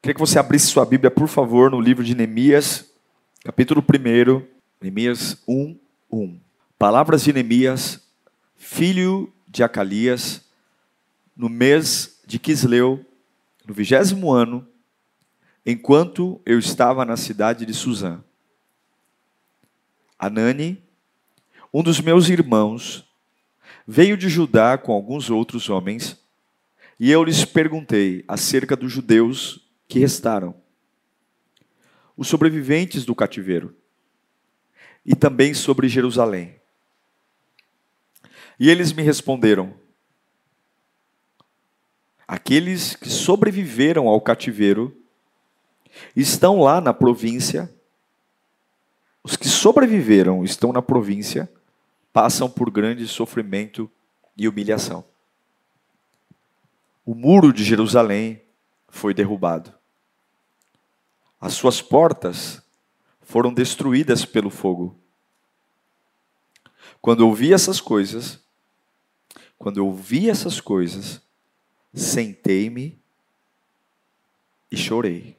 Queria que você abrisse sua Bíblia, por favor, no livro de Neemias, capítulo 1, Neemias 1, 1. Palavras de Neemias, filho de Acalias, no mês de Quisleu, no vigésimo ano, enquanto eu estava na cidade de Suzã. Anani, um dos meus irmãos, veio de Judá com alguns outros homens, e eu lhes perguntei acerca dos judeus que restaram, os sobreviventes do cativeiro, e também sobre Jerusalém. E eles me responderam: Aqueles que sobreviveram ao cativeiro estão lá na província. Os que sobreviveram estão na província, passam por grande sofrimento e humilhação. O muro de Jerusalém foi derrubado. As suas portas foram destruídas pelo fogo. Quando eu essas coisas, quando eu vi essas coisas, sentei-me e chorei.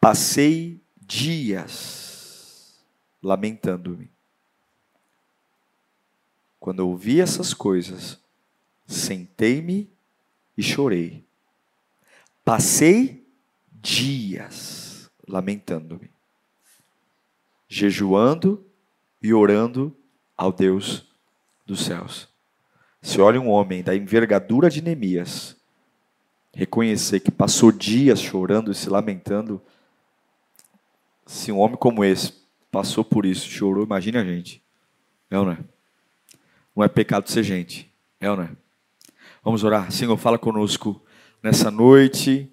Passei dias lamentando-me. Quando eu essas coisas, sentei-me e chorei. Passei dias lamentando-me, jejuando e orando ao Deus dos céus. Se olha um homem da envergadura de Neemias, reconhecer que passou dias chorando e se lamentando, se um homem como esse passou por isso, chorou, imagine a gente. É ou não é? Não é pecado ser gente. É ou não é? Vamos orar. Senhor, fala conosco nessa noite.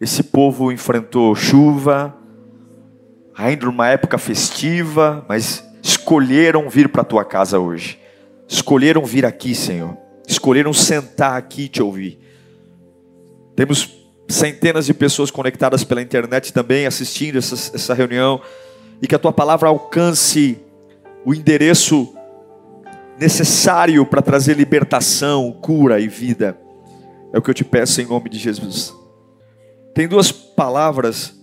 Esse povo enfrentou chuva, ainda numa época festiva, mas escolheram vir para a tua casa hoje escolheram vir aqui, Senhor. Escolheram sentar aqui e te ouvir. Temos centenas de pessoas conectadas pela internet também assistindo essa, essa reunião. E que a tua palavra alcance o endereço necessário para trazer libertação, cura e vida. É o que eu te peço em nome de Jesus. Tem duas palavras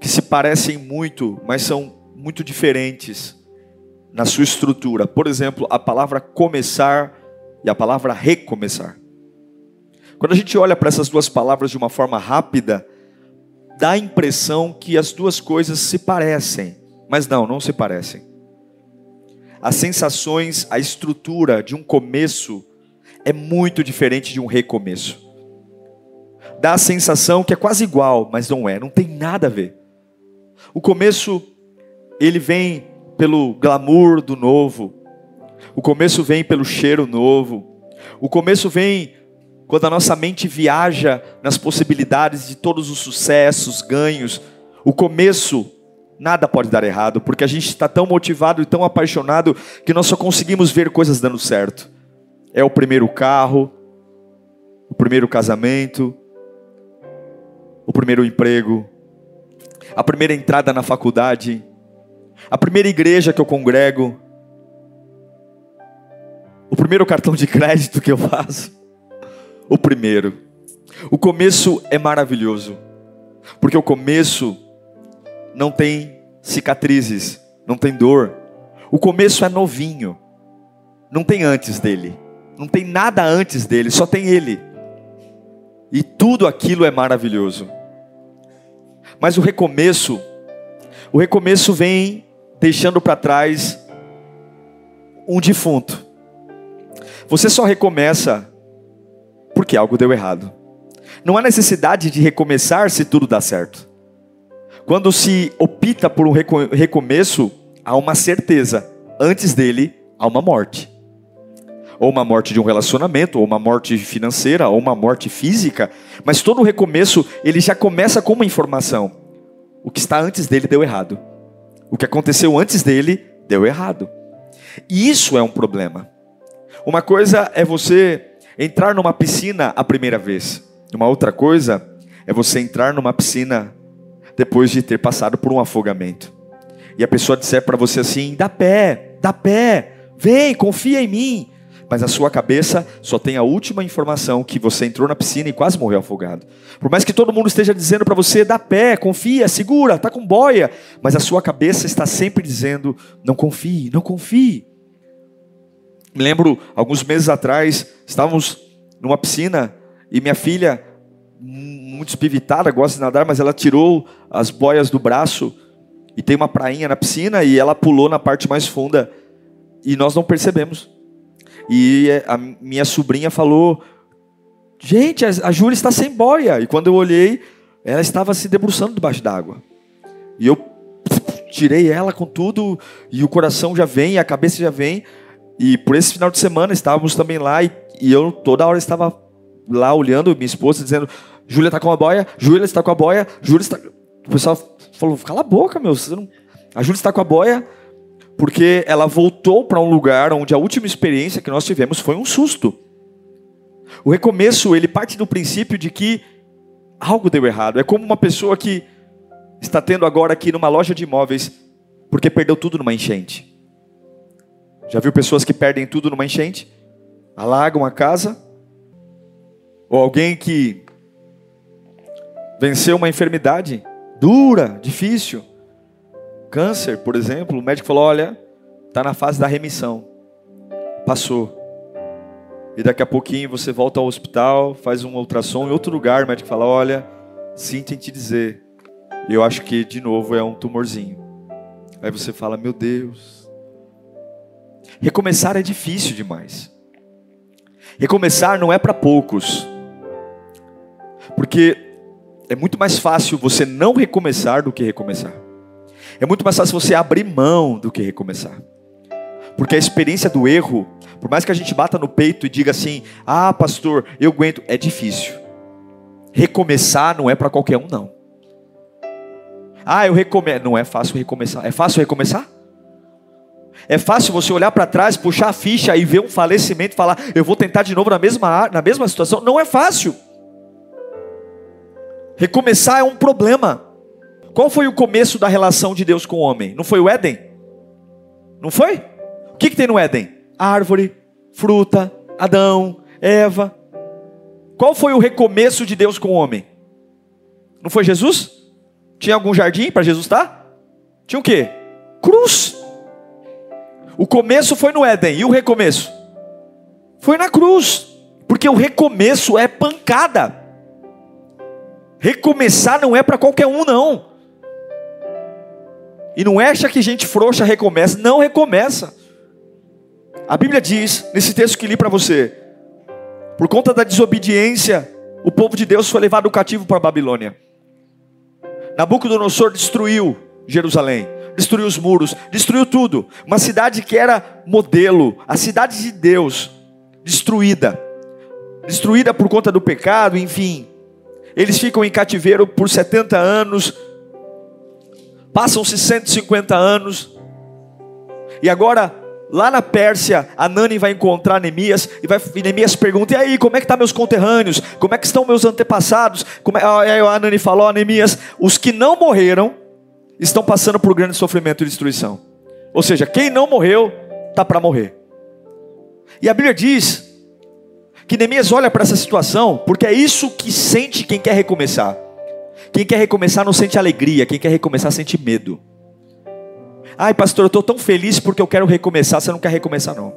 que se parecem muito, mas são muito diferentes na sua estrutura. Por exemplo, a palavra começar e a palavra recomeçar. Quando a gente olha para essas duas palavras de uma forma rápida, dá a impressão que as duas coisas se parecem, mas não, não se parecem. As sensações, a estrutura de um começo é muito diferente de um recomeço. Dá a sensação que é quase igual, mas não é, não tem nada a ver. O começo ele vem pelo glamour do novo. O começo vem pelo cheiro novo. O começo vem quando a nossa mente viaja nas possibilidades de todos os sucessos, ganhos. O começo, nada pode dar errado, porque a gente está tão motivado e tão apaixonado que nós só conseguimos ver coisas dando certo. É o primeiro carro, o primeiro casamento, o primeiro emprego, a primeira entrada na faculdade, a primeira igreja que eu congrego, o primeiro cartão de crédito que eu faço, o primeiro. O começo é maravilhoso, porque o começo não tem cicatrizes, não tem dor. O começo é novinho, não tem antes dele, não tem nada antes dele, só tem ele. E tudo aquilo é maravilhoso. Mas o recomeço, o recomeço vem deixando para trás um defunto. Você só recomeça porque algo deu errado. Não há necessidade de recomeçar se tudo dá certo. Quando se opta por um recomeço, há uma certeza: antes dele há uma morte. Ou uma morte de um relacionamento, ou uma morte financeira, ou uma morte física, mas todo recomeço ele já começa com uma informação. O que está antes dele deu errado. O que aconteceu antes dele deu errado. E isso é um problema. Uma coisa é você entrar numa piscina a primeira vez. Uma outra coisa é você entrar numa piscina depois de ter passado por um afogamento. E a pessoa disser para você assim: dá pé, dá pé, vem, confia em mim. Mas a sua cabeça só tem a última informação que você entrou na piscina e quase morreu afogado. Por mais que todo mundo esteja dizendo para você, dá pé, confia, segura, tá com boia, mas a sua cabeça está sempre dizendo, não confie, não confie. Me lembro, alguns meses atrás, estávamos numa piscina e minha filha, muito espivitada, gosta de nadar, mas ela tirou as boias do braço e tem uma prainha na piscina e ela pulou na parte mais funda e nós não percebemos. E a minha sobrinha falou: Gente, a Júlia está sem boia. E quando eu olhei, ela estava se debruçando debaixo d'água. E eu tirei ela com tudo, e o coração já vem, a cabeça já vem. E por esse final de semana estávamos também lá e, e eu toda hora estava lá olhando minha esposa dizendo: Júlia está com a boia, Júlia está com a boia, Júlia está. O pessoal falou: cala a boca, meu. Não... A Júlia está com a boia porque ela voltou para um lugar onde a última experiência que nós tivemos foi um susto. O recomeço ele parte do princípio de que algo deu errado. É como uma pessoa que está tendo agora aqui numa loja de imóveis porque perdeu tudo numa enchente. Já viu pessoas que perdem tudo numa enchente? Alagam a casa? Ou alguém que venceu uma enfermidade dura, difícil, câncer, por exemplo, o médico falou: olha, está na fase da remissão, passou. E daqui a pouquinho você volta ao hospital, faz um ultrassom em outro lugar, o médico fala: olha, sinto em te dizer, eu acho que de novo é um tumorzinho. Aí você fala: meu Deus, Recomeçar é difícil demais. Recomeçar não é para poucos. Porque é muito mais fácil você não recomeçar do que recomeçar. É muito mais fácil você abrir mão do que recomeçar. Porque a experiência do erro, por mais que a gente bata no peito e diga assim: "Ah, pastor, eu aguento", é difícil. Recomeçar não é para qualquer um não. Ah, eu recomeço, não é fácil recomeçar. É fácil recomeçar? É fácil você olhar para trás, puxar a ficha e ver um falecimento falar, eu vou tentar de novo na mesma, na mesma situação. Não é fácil. Recomeçar é um problema. Qual foi o começo da relação de Deus com o homem? Não foi o Éden? Não foi? O que, que tem no Éden? Árvore, fruta, Adão, Eva. Qual foi o recomeço de Deus com o homem? Não foi Jesus? Tinha algum jardim para Jesus estar? Tinha o quê? Cruz. O começo foi no Éden, e o recomeço? Foi na cruz, porque o recomeço é pancada. Recomeçar não é para qualquer um, não. E não é acha que gente frouxa recomeça, não recomeça. A Bíblia diz, nesse texto que li para você, por conta da desobediência, o povo de Deus foi levado cativo para a Babilônia. Nabucodonosor destruiu Jerusalém destruiu os muros, destruiu tudo. Uma cidade que era modelo, a cidade de Deus, destruída. Destruída por conta do pecado, enfim. Eles ficam em cativeiro por 70 anos. Passam-se 150 anos. E agora, lá na Pérsia, a Nani vai encontrar Neemias e, vai, e Neemias pergunta: "E aí, como é que estão tá meus conterrâneos? Como é que estão meus antepassados?" Como é, aí a Nani falou: oh, "Neemias, os que não morreram estão passando por grande sofrimento e destruição. Ou seja, quem não morreu, está para morrer. E a Bíblia diz que Neemias olha para essa situação, porque é isso que sente quem quer recomeçar. Quem quer recomeçar não sente alegria, quem quer recomeçar sente medo. Ai, pastor, eu estou tão feliz porque eu quero recomeçar. Você não quer recomeçar, não.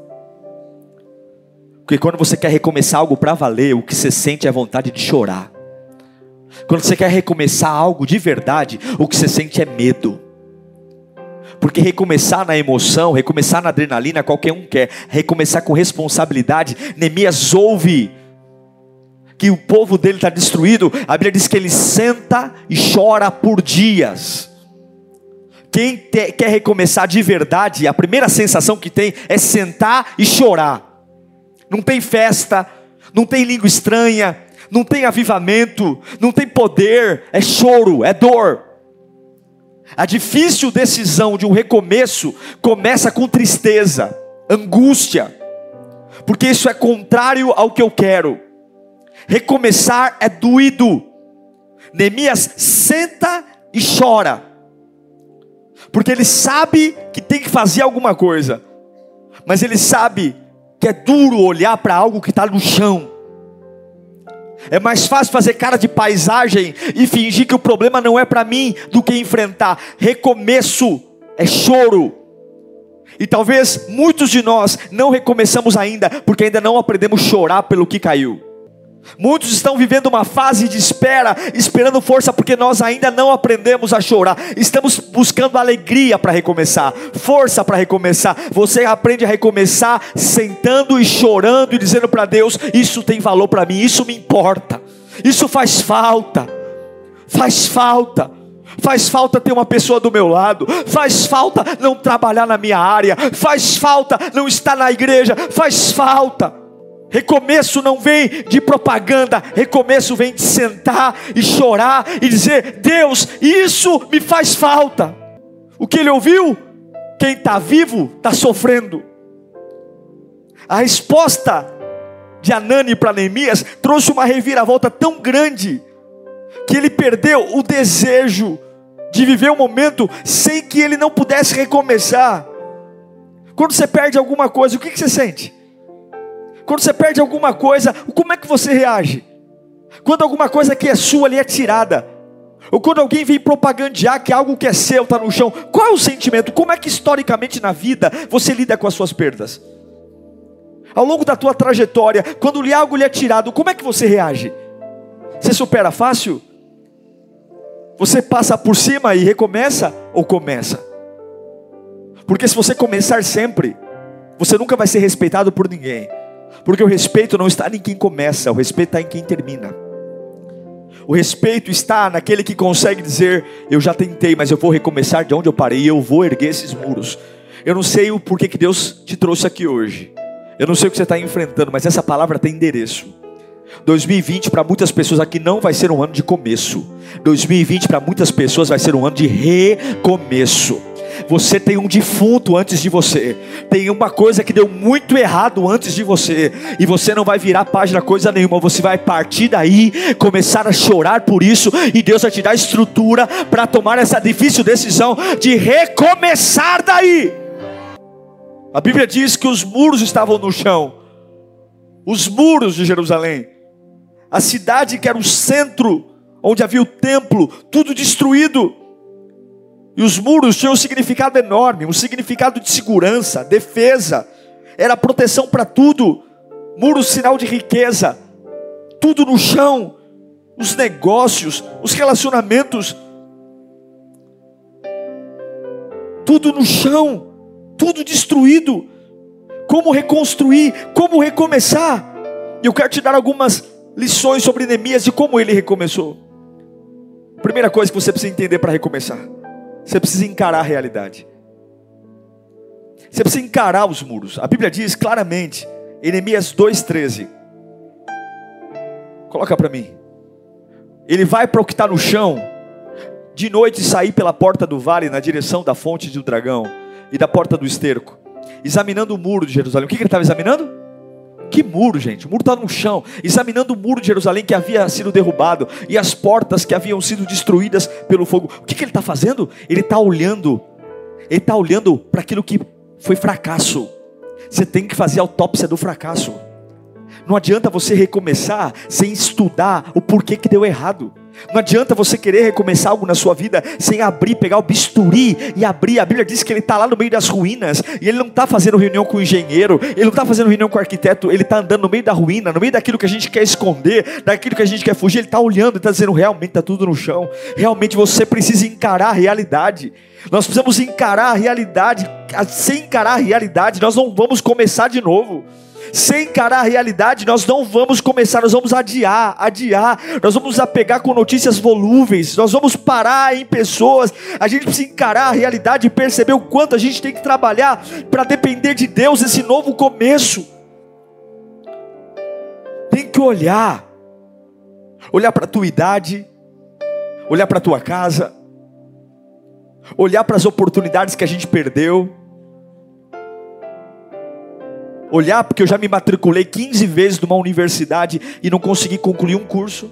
Porque quando você quer recomeçar algo para valer, o que você sente é vontade de chorar. Quando você quer recomeçar algo de verdade, o que você sente é medo. Porque recomeçar na emoção, recomeçar na adrenalina, qualquer um quer. Recomeçar com responsabilidade. Neemias ouve que o povo dele está destruído. A Bíblia diz que ele senta e chora por dias. Quem te, quer recomeçar de verdade, a primeira sensação que tem é sentar e chorar. não tem festa, não tem língua estranha, não tem avivamento, não tem poder, é choro, é dor. A difícil decisão de um recomeço começa com tristeza, angústia, porque isso é contrário ao que eu quero. Recomeçar é doído. Neemias senta e chora, porque ele sabe que tem que fazer alguma coisa, mas ele sabe que é duro olhar para algo que está no chão. É mais fácil fazer cara de paisagem e fingir que o problema não é para mim do que enfrentar. Recomeço é choro. E talvez muitos de nós não recomeçamos ainda, porque ainda não aprendemos a chorar pelo que caiu. Muitos estão vivendo uma fase de espera, esperando força, porque nós ainda não aprendemos a chorar. Estamos buscando alegria para recomeçar, força para recomeçar. Você aprende a recomeçar sentando e chorando e dizendo para Deus: Isso tem valor para mim, isso me importa, isso faz falta, faz falta. Faz falta ter uma pessoa do meu lado, faz falta não trabalhar na minha área, faz falta não estar na igreja, faz falta. Recomeço não vem de propaganda, recomeço vem de sentar e chorar e dizer: Deus, isso me faz falta. O que ele ouviu? Quem está vivo está sofrendo. A resposta de Anani para Neemias trouxe uma reviravolta tão grande que ele perdeu o desejo de viver um momento sem que ele não pudesse recomeçar. Quando você perde alguma coisa, o que, que você sente? Quando você perde alguma coisa, como é que você reage? Quando alguma coisa que é sua ali é tirada, ou quando alguém vem propagandear que algo que é seu está no chão, qual é o sentimento? Como é que historicamente na vida você lida com as suas perdas? Ao longo da tua trajetória, quando algo lhe é tirado, como é que você reage? Você supera fácil? Você passa por cima e recomeça ou começa? Porque se você começar sempre, você nunca vai ser respeitado por ninguém. Porque o respeito não está em quem começa, o respeito está em quem termina. O respeito está naquele que consegue dizer: Eu já tentei, mas eu vou recomeçar de onde eu parei, eu vou erguer esses muros. Eu não sei o porquê que Deus te trouxe aqui hoje. Eu não sei o que você está enfrentando, mas essa palavra tem endereço. 2020 para muitas pessoas aqui não vai ser um ano de começo. 2020 para muitas pessoas vai ser um ano de recomeço. Você tem um defunto antes de você. Tem uma coisa que deu muito errado antes de você. E você não vai virar página coisa nenhuma. Você vai partir daí, começar a chorar por isso. E Deus vai te dar estrutura para tomar essa difícil decisão de recomeçar daí. A Bíblia diz que os muros estavam no chão. Os muros de Jerusalém. A cidade que era o centro, onde havia o templo, tudo destruído. E os muros tinham um significado enorme, um significado de segurança, defesa, era proteção para tudo. Muros, sinal de riqueza, tudo no chão, os negócios, os relacionamentos, tudo no chão, tudo destruído. Como reconstruir, como recomeçar? Eu quero te dar algumas lições sobre Neemias e como ele recomeçou. Primeira coisa que você precisa entender para recomeçar você precisa encarar a realidade. Você precisa encarar os muros. A Bíblia diz claramente, em Neemias 2,13. Coloca para mim. Ele vai para o que está no chão, de noite sair pela porta do vale na direção da fonte do dragão e da porta do esterco, examinando o muro de Jerusalém. O que, que ele estava examinando? Que muro, gente? O muro está no chão, examinando o muro de Jerusalém que havia sido derrubado e as portas que haviam sido destruídas pelo fogo. O que, que ele está fazendo? Ele está olhando, ele está olhando para aquilo que foi fracasso. Você tem que fazer autópsia do fracasso. Não adianta você recomeçar sem estudar o porquê que deu errado. Não adianta você querer recomeçar algo na sua vida sem abrir, pegar o bisturi e abrir. A Bíblia diz que ele está lá no meio das ruínas e ele não está fazendo reunião com o engenheiro, ele não está fazendo reunião com o arquiteto, ele está andando no meio da ruína, no meio daquilo que a gente quer esconder, daquilo que a gente quer fugir. Ele está olhando e está dizendo: realmente está tudo no chão. Realmente você precisa encarar a realidade. Nós precisamos encarar a realidade. Sem encarar a realidade, nós não vamos começar de novo sem encarar a realidade, nós não vamos começar, nós vamos adiar, adiar, nós vamos apegar com notícias volúveis, nós vamos parar em pessoas, a gente precisa encarar a realidade e perceber o quanto a gente tem que trabalhar para depender de Deus esse novo começo. tem que olhar. Olhar para a tua idade, olhar para a tua casa, olhar para as oportunidades que a gente perdeu. Olhar porque eu já me matriculei 15 vezes numa universidade e não consegui concluir um curso.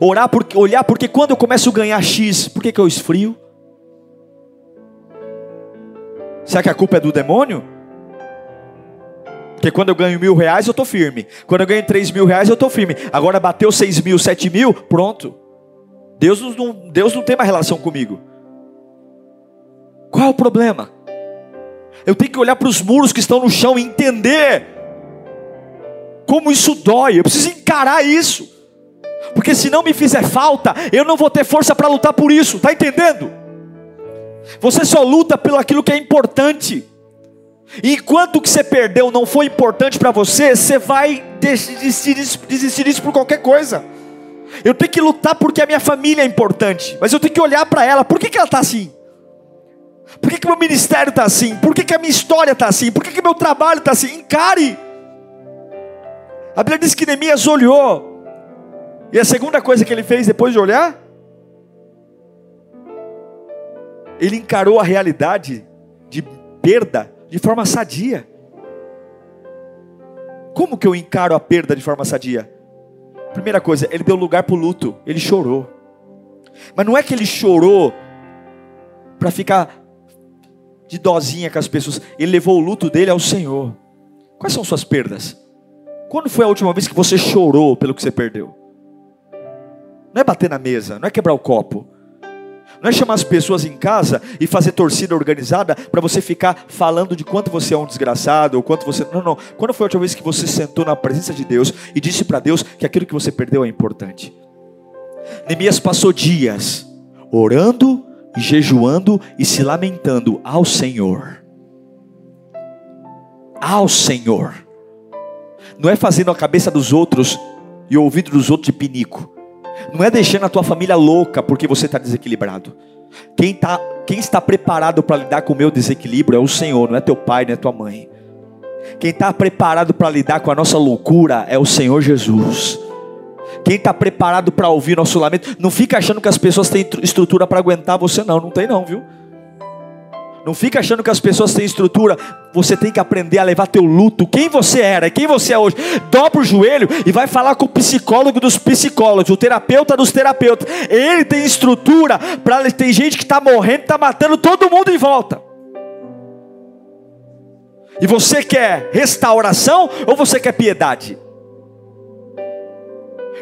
Orar porque, olhar porque quando eu começo a ganhar X, por que, que eu esfrio? Será que a culpa é do demônio? Porque quando eu ganho mil reais eu estou firme. Quando eu ganho três mil reais eu estou firme. Agora bateu seis mil, sete mil, pronto. Deus não, Deus não tem mais relação comigo. Qual é o problema? Eu tenho que olhar para os muros que estão no chão e entender como isso dói. Eu preciso encarar isso. Porque se não me fizer falta, eu não vou ter força para lutar por isso. Está entendendo? Você só luta pelo aquilo que é importante. E enquanto o que você perdeu não foi importante para você, você vai desistir, desistir disso por qualquer coisa. Eu tenho que lutar porque a minha família é importante, mas eu tenho que olhar para ela. Por que, que ela está assim? Por que, que meu ministério está assim? Por que, que a minha história está assim? Por que, que meu trabalho está assim? Encare. A Bíblia diz que Neemias olhou. E a segunda coisa que ele fez depois de olhar, ele encarou a realidade de perda de forma sadia. Como que eu encaro a perda de forma sadia? Primeira coisa, ele deu lugar para o luto, ele chorou. Mas não é que ele chorou para ficar de dozinha com as pessoas, ele levou o luto dele ao Senhor. Quais são suas perdas? Quando foi a última vez que você chorou pelo que você perdeu? Não é bater na mesa, não é quebrar o copo não é chamar as pessoas em casa e fazer torcida organizada para você ficar falando de quanto você é um desgraçado ou quanto você. Não, não. Quando foi a última vez que você sentou na presença de Deus e disse para Deus que aquilo que você perdeu é importante? Neemias passou dias orando jejuando e se lamentando ao Senhor. Ao Senhor. Não é fazendo a cabeça dos outros e o ouvido dos outros de pinico não é deixando a tua família louca porque você está desequilibrado. Quem, tá, quem está preparado para lidar com o meu desequilíbrio é o Senhor, não é teu pai, não é tua mãe. Quem está preparado para lidar com a nossa loucura é o Senhor Jesus. Quem está preparado para ouvir nosso lamento, não fica achando que as pessoas têm estrutura para aguentar você, não, não tem não, viu? Não fica achando que as pessoas têm estrutura. Você tem que aprender a levar teu luto. Quem você era, quem você é hoje. Dobra o joelho e vai falar com o psicólogo dos psicólogos, o terapeuta dos terapeutas. Ele tem estrutura para tem gente que está morrendo, está matando todo mundo em volta. E você quer restauração ou você quer piedade?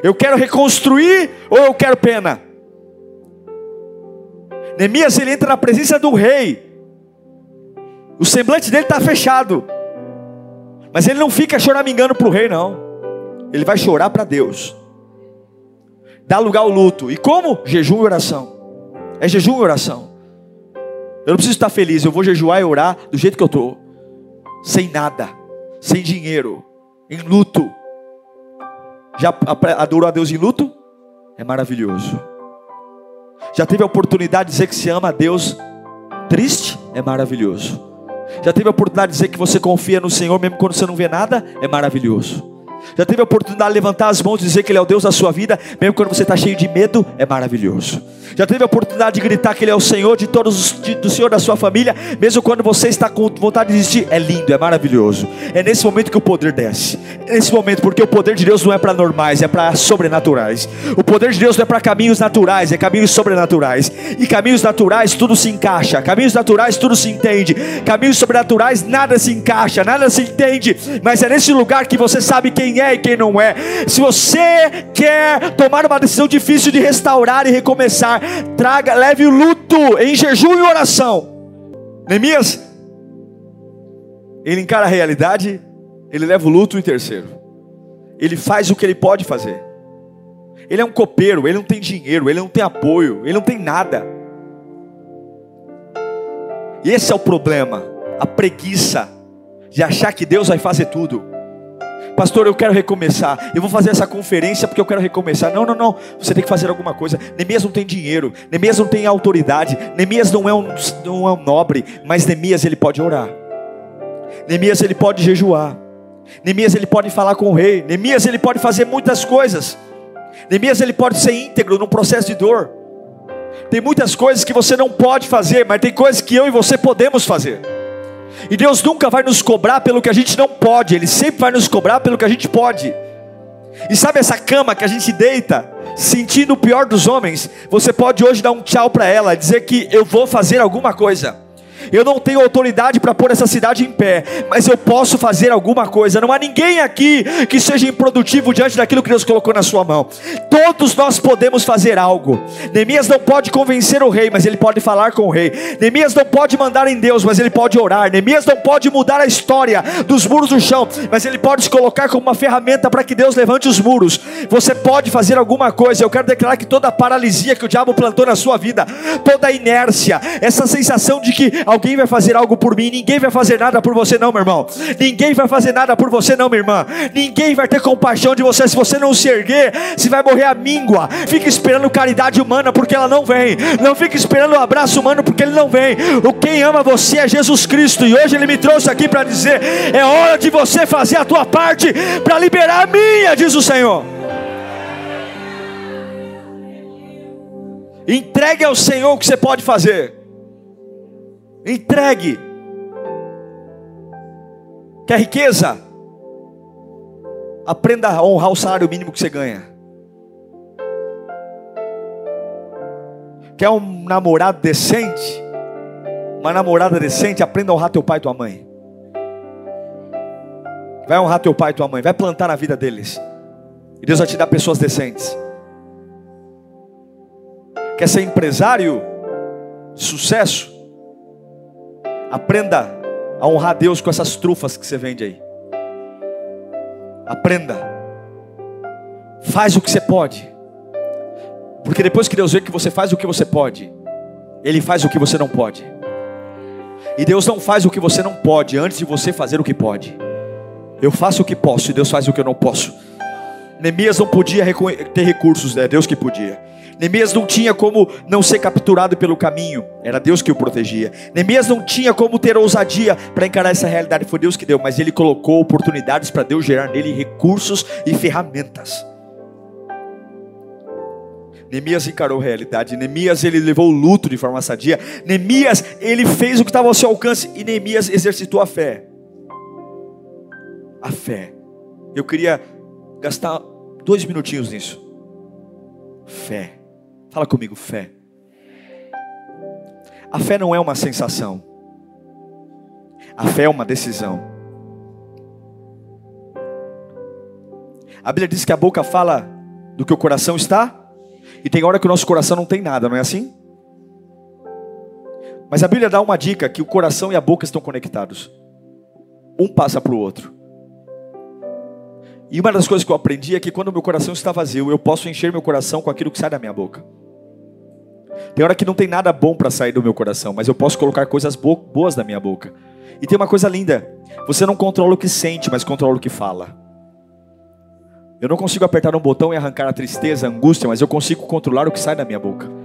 Eu quero reconstruir ou eu quero pena? Neemias ele entra na presença do rei. O semblante dele está fechado. Mas ele não fica choramingando para o rei, não. Ele vai chorar para Deus. Dá lugar ao luto. E como? Jejum e oração. É jejum e oração. Eu não preciso estar feliz, eu vou jejuar e orar do jeito que eu estou. Sem nada, sem dinheiro, em luto. Já adorou a Deus em luto? É maravilhoso. Já teve a oportunidade de dizer que se ama a Deus triste? É maravilhoso. Já teve a oportunidade de dizer que você confia no Senhor mesmo quando você não vê nada? É maravilhoso. Já teve a oportunidade de levantar as mãos e dizer que Ele é o Deus da sua vida, mesmo quando você está cheio de medo? É maravilhoso. Já teve a oportunidade de gritar que Ele é o Senhor de todos, de, do Senhor da sua família, mesmo quando você está com vontade de desistir? É lindo, é maravilhoso. É nesse momento que o poder desce. Nesse momento, porque o poder de Deus não é para normais, é para sobrenaturais. O poder de Deus não é para caminhos naturais, é caminhos sobrenaturais. E caminhos naturais tudo se encaixa, caminhos naturais tudo se entende, caminhos sobrenaturais nada se encaixa, nada se entende. Mas é nesse lugar que você sabe quem é e quem não é. Se você quer tomar uma decisão difícil de restaurar e recomeçar, traga, leve o luto em jejum e oração. Neemias, ele encara a realidade, ele leva o luto em terceiro. Ele faz o que ele pode fazer. Ele é um copeiro, ele não tem dinheiro, ele não tem apoio, ele não tem nada. E esse é o problema, a preguiça de achar que Deus vai fazer tudo. Pastor, eu quero recomeçar. Eu vou fazer essa conferência porque eu quero recomeçar. Não, não, não. Você tem que fazer alguma coisa. Neemias não tem dinheiro. Neemias não tem autoridade. Neemias não é um, não é um nobre. Mas Neemias ele pode orar. Neemias ele pode jejuar. Neemias ele pode falar com o rei. Neemias ele pode fazer muitas coisas. Neemias ele pode ser íntegro num processo de dor. Tem muitas coisas que você não pode fazer, mas tem coisas que eu e você podemos fazer. E Deus nunca vai nos cobrar pelo que a gente não pode, Ele sempre vai nos cobrar pelo que a gente pode. E sabe essa cama que a gente deita, sentindo o pior dos homens? Você pode hoje dar um tchau para ela, dizer que eu vou fazer alguma coisa. Eu não tenho autoridade para pôr essa cidade em pé, mas eu posso fazer alguma coisa. Não há ninguém aqui que seja improdutivo diante daquilo que Deus colocou na sua mão. Todos nós podemos fazer algo. Neemias não pode convencer o rei, mas ele pode falar com o rei. Neemias não pode mandar em Deus, mas ele pode orar. Neemias não pode mudar a história dos muros do chão, mas ele pode se colocar como uma ferramenta para que Deus levante os muros. Você pode fazer alguma coisa. Eu quero declarar que toda paralisia que o diabo plantou na sua vida, toda inércia, essa sensação de que alguém vai fazer algo por mim, ninguém vai fazer nada por você, não, meu irmão. Ninguém vai fazer nada por você, não, minha irmã. Ninguém vai ter compaixão de você. Se você não se erguer, você vai morrer à míngua. Fica esperando caridade humana porque ela não vem. Não fica esperando o abraço humano porque ele não vem. O quem ama você é Jesus Cristo. E hoje ele me trouxe aqui para dizer: é hora de você fazer a tua parte para liberar a minha, diz o Senhor. Entregue ao Senhor o que você pode fazer. Entregue. Quer riqueza? Aprenda a honrar o salário mínimo que você ganha. Quer um namorado decente? Uma namorada decente? Aprenda a honrar teu pai e tua mãe. Vai honrar teu pai e tua mãe. Vai plantar na vida deles. E Deus vai te dar pessoas decentes. Quer ser empresário? Sucesso? Aprenda a honrar Deus com essas trufas que você vende aí. Aprenda. Faz o que você pode. Porque depois que Deus vê que você faz o que você pode, Ele faz o que você não pode. E Deus não faz o que você não pode antes de você fazer o que pode. Eu faço o que posso e Deus faz o que eu não posso. Neemias não podia ter recursos, é Deus que podia. Neemias não tinha como não ser capturado pelo caminho, era Deus que o protegia. Neemias não tinha como ter ousadia para encarar essa realidade, foi Deus que deu, mas ele colocou oportunidades para Deus gerar nele recursos e ferramentas. Neemias encarou a realidade. Neemias ele levou o luto de forma sadia. Neemias ele fez o que estava ao seu alcance e Neemias exercitou a fé. A fé. Eu queria gastar dois minutinhos nisso. Fé. Fala comigo, fé. A fé não é uma sensação. A fé é uma decisão. A Bíblia diz que a boca fala do que o coração está, e tem hora que o nosso coração não tem nada, não é assim? Mas a Bíblia dá uma dica que o coração e a boca estão conectados. Um passa para o outro. E uma das coisas que eu aprendi é que quando meu coração está vazio, eu posso encher meu coração com aquilo que sai da minha boca. Tem hora que não tem nada bom para sair do meu coração, mas eu posso colocar coisas boas na minha boca. E tem uma coisa linda: você não controla o que sente, mas controla o que fala. Eu não consigo apertar um botão e arrancar a tristeza, a angústia, mas eu consigo controlar o que sai da minha boca.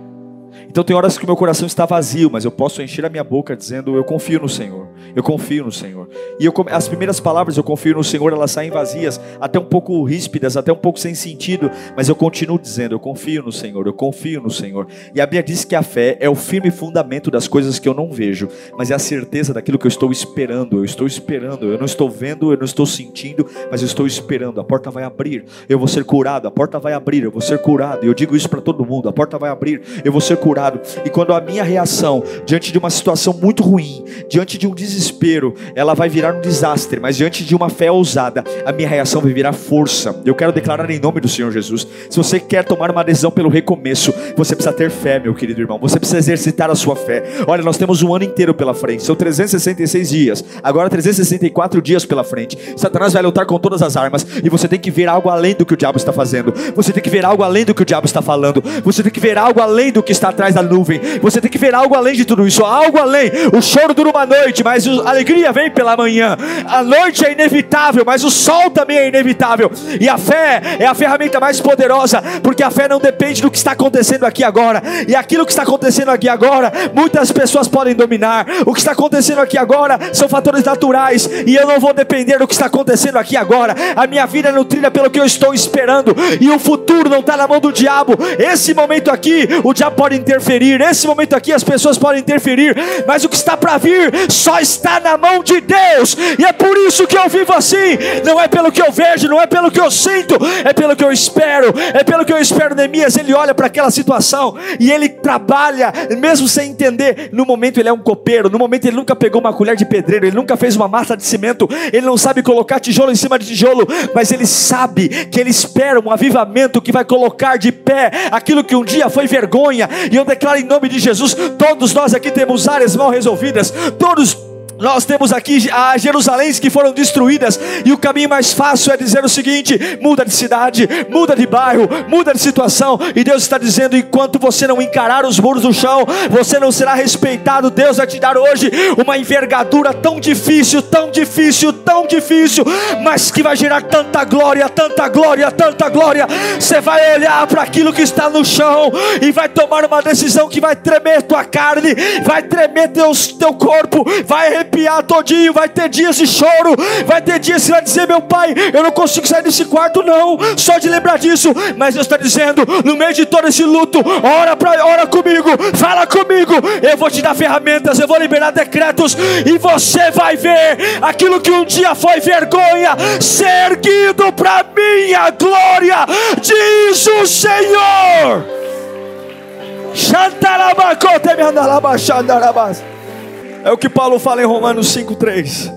Então tem horas que o meu coração está vazio, mas eu posso encher a minha boca dizendo: Eu confio no Senhor, eu confio no Senhor. E eu, as primeiras palavras, eu confio no Senhor, elas saem vazias, até um pouco ríspidas, até um pouco sem sentido, mas eu continuo dizendo: Eu confio no Senhor, eu confio no Senhor. E a Bíblia diz que a fé é o firme fundamento das coisas que eu não vejo, mas é a certeza daquilo que eu estou esperando. Eu estou esperando, eu não estou vendo, eu não estou sentindo, mas eu estou esperando. A porta vai abrir, eu vou ser curado, a porta vai abrir, eu vou ser curado. E eu digo isso para todo mundo: a porta vai abrir, eu vou ser curado E quando a minha reação diante de uma situação muito ruim, diante de um desespero, ela vai virar um desastre, mas diante de uma fé ousada, a minha reação vai virar força. Eu quero declarar em nome do Senhor Jesus. Se você quer tomar uma decisão pelo recomeço, você precisa ter fé, meu querido irmão. Você precisa exercitar a sua fé. Olha, nós temos um ano inteiro pela frente. São 366 dias. Agora 364 dias pela frente. Satanás vai lutar com todas as armas e você tem que ver algo além do que o diabo está fazendo. Você tem que ver algo além do que o diabo está falando. Você tem que ver algo além do que está atrás mais da nuvem. Você tem que ver algo além de tudo isso, algo além. O choro dura uma noite, mas a alegria vem pela manhã. A noite é inevitável, mas o sol também é inevitável. E a fé é a ferramenta mais poderosa, porque a fé não depende do que está acontecendo aqui agora. E aquilo que está acontecendo aqui agora, muitas pessoas podem dominar. O que está acontecendo aqui agora são fatores naturais, e eu não vou depender do que está acontecendo aqui agora. A minha vida é nutrida pelo que eu estou esperando, e o futuro não está na mão do diabo. Esse momento aqui, o diabo pode interferir. Nesse momento aqui, as pessoas podem interferir, mas o que está para vir só está na mão de Deus, e é por isso que eu vivo assim. Não é pelo que eu vejo, não é pelo que eu sinto, é pelo que eu espero, é pelo que eu espero. Neemias, ele olha para aquela situação e ele trabalha, mesmo sem entender. No momento, ele é um copeiro, no momento, ele nunca pegou uma colher de pedreiro, ele nunca fez uma massa de cimento, ele não sabe colocar tijolo em cima de tijolo, mas ele sabe que ele espera um avivamento que vai colocar de pé aquilo que um dia foi vergonha, e eu declaro em nome de Jesus: todos nós aqui temos áreas mal resolvidas, todos nós temos aqui as Jerusaléns que foram destruídas, e o caminho mais fácil é dizer o seguinte: muda de cidade, muda de bairro, muda de situação. E Deus está dizendo: enquanto você não encarar os muros do chão, você não será respeitado. Deus vai te dar hoje uma envergadura tão difícil, tão difícil, tão difícil, mas que vai gerar tanta glória, tanta glória, tanta glória. Você vai olhar para aquilo que está no chão e vai tomar uma decisão que vai tremer tua carne, vai tremer teu, teu corpo, vai arrepiar arrepiar todinho, vai ter dias de choro, vai ter dias que vai dizer, meu pai, eu não consigo sair desse quarto não, só de lembrar disso, mas Deus está dizendo, no meio de todo esse luto, ora, pra, ora comigo, fala comigo, eu vou te dar ferramentas, eu vou liberar decretos, e você vai ver aquilo que um dia foi vergonha, ser erguido para minha glória, diz o Senhor. Xantarabacote me andalaba, xandarabas. É o que Paulo fala em Romanos 5,3.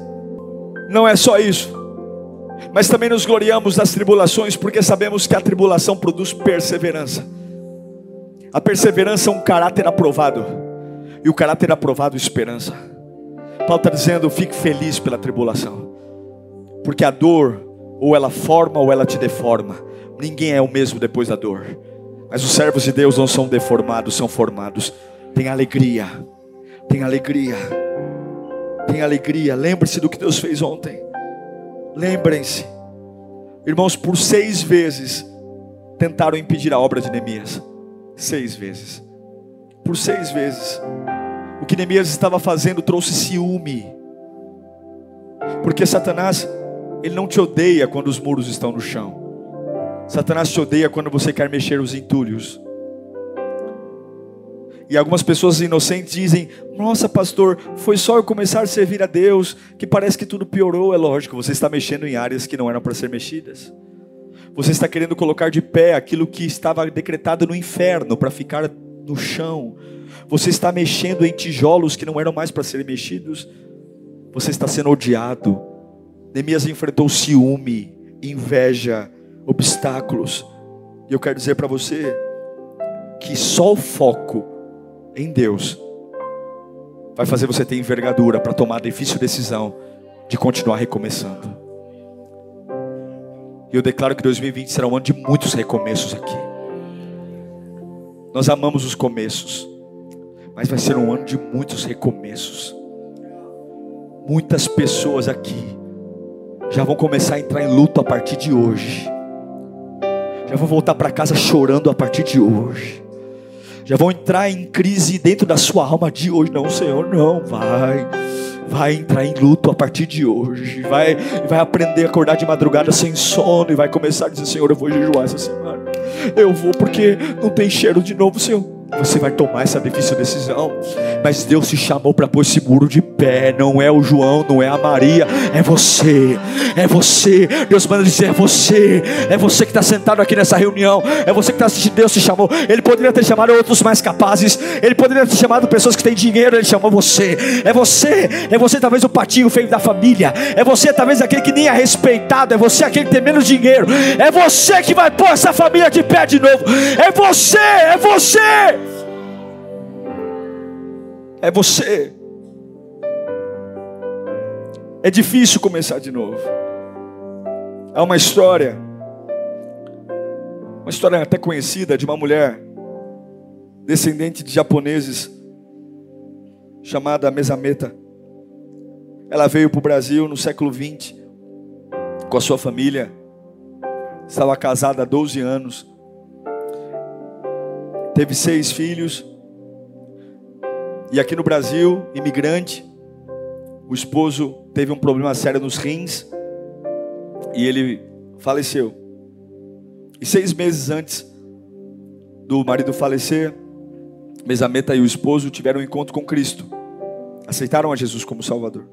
Não é só isso, mas também nos gloriamos das tribulações, porque sabemos que a tribulação produz perseverança. A perseverança é um caráter aprovado, e o caráter aprovado, esperança. Paulo está dizendo: fique feliz pela tribulação, porque a dor, ou ela forma ou ela te deforma. Ninguém é o mesmo depois da dor, mas os servos de Deus não são deformados, são formados. Tem alegria tem alegria. Tem alegria. Lembre-se do que Deus fez ontem. Lembrem-se. Irmãos, por seis vezes tentaram impedir a obra de Neemias. Seis vezes. Por seis vezes. O que Neemias estava fazendo trouxe ciúme. Porque Satanás, ele não te odeia quando os muros estão no chão. Satanás te odeia quando você quer mexer os entulhos. E algumas pessoas inocentes dizem: Nossa, pastor, foi só eu começar a servir a Deus que parece que tudo piorou. É lógico, você está mexendo em áreas que não eram para ser mexidas. Você está querendo colocar de pé aquilo que estava decretado no inferno para ficar no chão. Você está mexendo em tijolos que não eram mais para serem mexidos. Você está sendo odiado. Neemias enfrentou ciúme, inveja, obstáculos. E eu quero dizer para você que só o foco em Deus vai fazer você ter envergadura para tomar a difícil decisão de continuar recomeçando. E eu declaro que 2020 será um ano de muitos recomeços aqui. Nós amamos os começos, mas vai ser um ano de muitos recomeços. Muitas pessoas aqui já vão começar a entrar em luto a partir de hoje. Já vão voltar para casa chorando a partir de hoje já vão entrar em crise dentro da sua alma de hoje. Não, Senhor, não, vai. Vai entrar em luto a partir de hoje. Vai, vai aprender a acordar de madrugada sem sono. E vai começar a dizer: Senhor, eu vou jejuar essa semana. Eu vou porque não tem cheiro de novo, Senhor. Você vai tomar essa difícil decisão. Mas Deus te chamou para pôr esse muro de pé. Não é o João, não é a Maria. É você. É você. Deus manda dizer: é você. É você que está sentado aqui nessa reunião. É você que está assistindo. Deus te chamou. Ele poderia ter chamado outros mais capazes. Ele poderia ter chamado pessoas que têm dinheiro. Ele chamou você. É você. É você, talvez, o patinho feio da família. É você, talvez, aquele que nem é respeitado. É você, aquele que tem menos dinheiro. É você que vai pôr essa família de pé de novo. É você. É você é você. É difícil começar de novo. Há uma história, uma história até conhecida de uma mulher descendente de japoneses, chamada Mesameta. Ela veio para o Brasil no século XX com a sua família. Estava casada há 12 anos. Teve seis filhos. E aqui no Brasil, imigrante, o esposo teve um problema sério nos rins e ele faleceu. E seis meses antes do marido falecer, Mesameta e o esposo tiveram um encontro com Cristo. Aceitaram a Jesus como Salvador.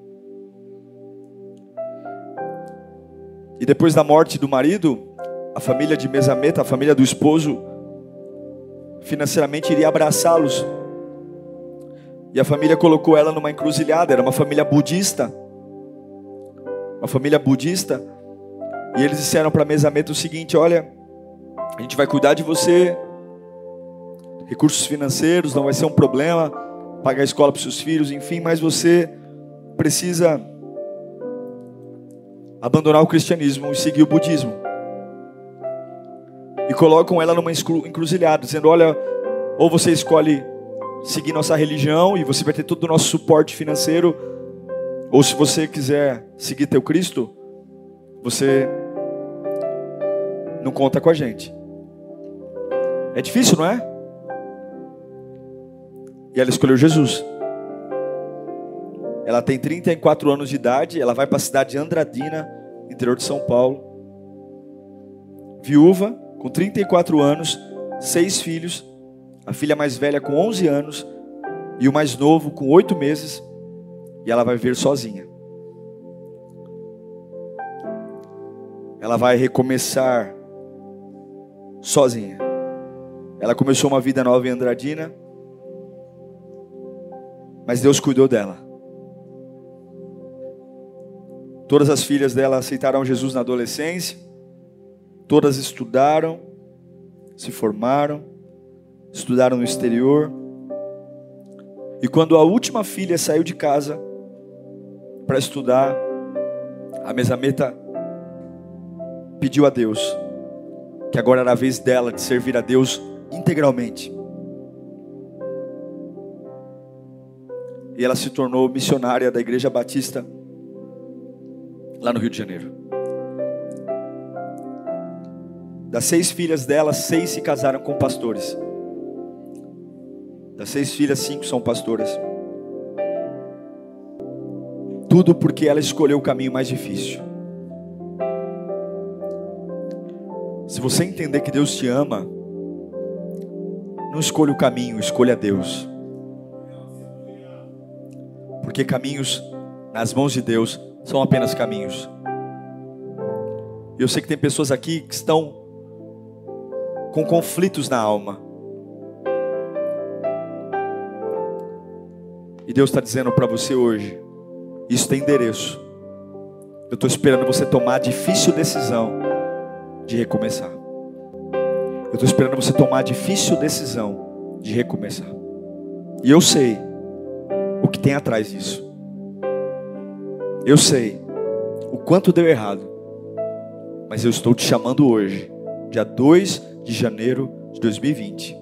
E depois da morte do marido, a família de Mesameta, a família do esposo, financeiramente iria abraçá-los. E a família colocou ela numa encruzilhada, era uma família budista. Uma família budista. E eles disseram para Mesameta o seguinte: Olha, a gente vai cuidar de você, recursos financeiros, não vai ser um problema, pagar a escola para seus filhos, enfim, mas você precisa abandonar o cristianismo e seguir o budismo. E colocam ela numa encruzilhada, dizendo: Olha, ou você escolhe seguir nossa religião e você vai ter todo o nosso suporte financeiro, ou se você quiser seguir teu Cristo, você não conta com a gente. É difícil, não é? E ela escolheu Jesus. Ela tem 34 anos de idade, ela vai para a cidade de Andradina, interior de São Paulo. Viúva, com 34 anos, seis filhos, a filha mais velha com 11 anos e o mais novo com 8 meses, e ela vai viver sozinha. Ela vai recomeçar sozinha. Ela começou uma vida nova em Andradina, mas Deus cuidou dela. Todas as filhas dela aceitaram Jesus na adolescência, todas estudaram, se formaram, estudaram no exterior. E quando a última filha saiu de casa para estudar, a mesameta pediu a Deus que agora era a vez dela de servir a Deus integralmente. E ela se tornou missionária da Igreja Batista lá no Rio de Janeiro. Das seis filhas dela, seis se casaram com pastores. Das seis filhas, cinco são pastoras. Tudo porque ela escolheu o caminho mais difícil. Se você entender que Deus te ama, não escolha o caminho, escolha Deus. Porque caminhos nas mãos de Deus são apenas caminhos. Eu sei que tem pessoas aqui que estão com conflitos na alma. E Deus está dizendo para você hoje: isso tem endereço. Eu estou esperando você tomar a difícil decisão de recomeçar. Eu estou esperando você tomar a difícil decisão de recomeçar. E eu sei o que tem atrás disso. Eu sei o quanto deu errado. Mas eu estou te chamando hoje, dia 2 de janeiro de 2020,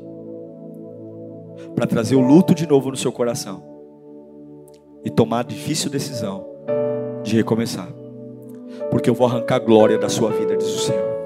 para trazer o luto de novo no seu coração e tomar a difícil decisão de recomeçar. Porque eu vou arrancar glória da sua vida, diz o Senhor.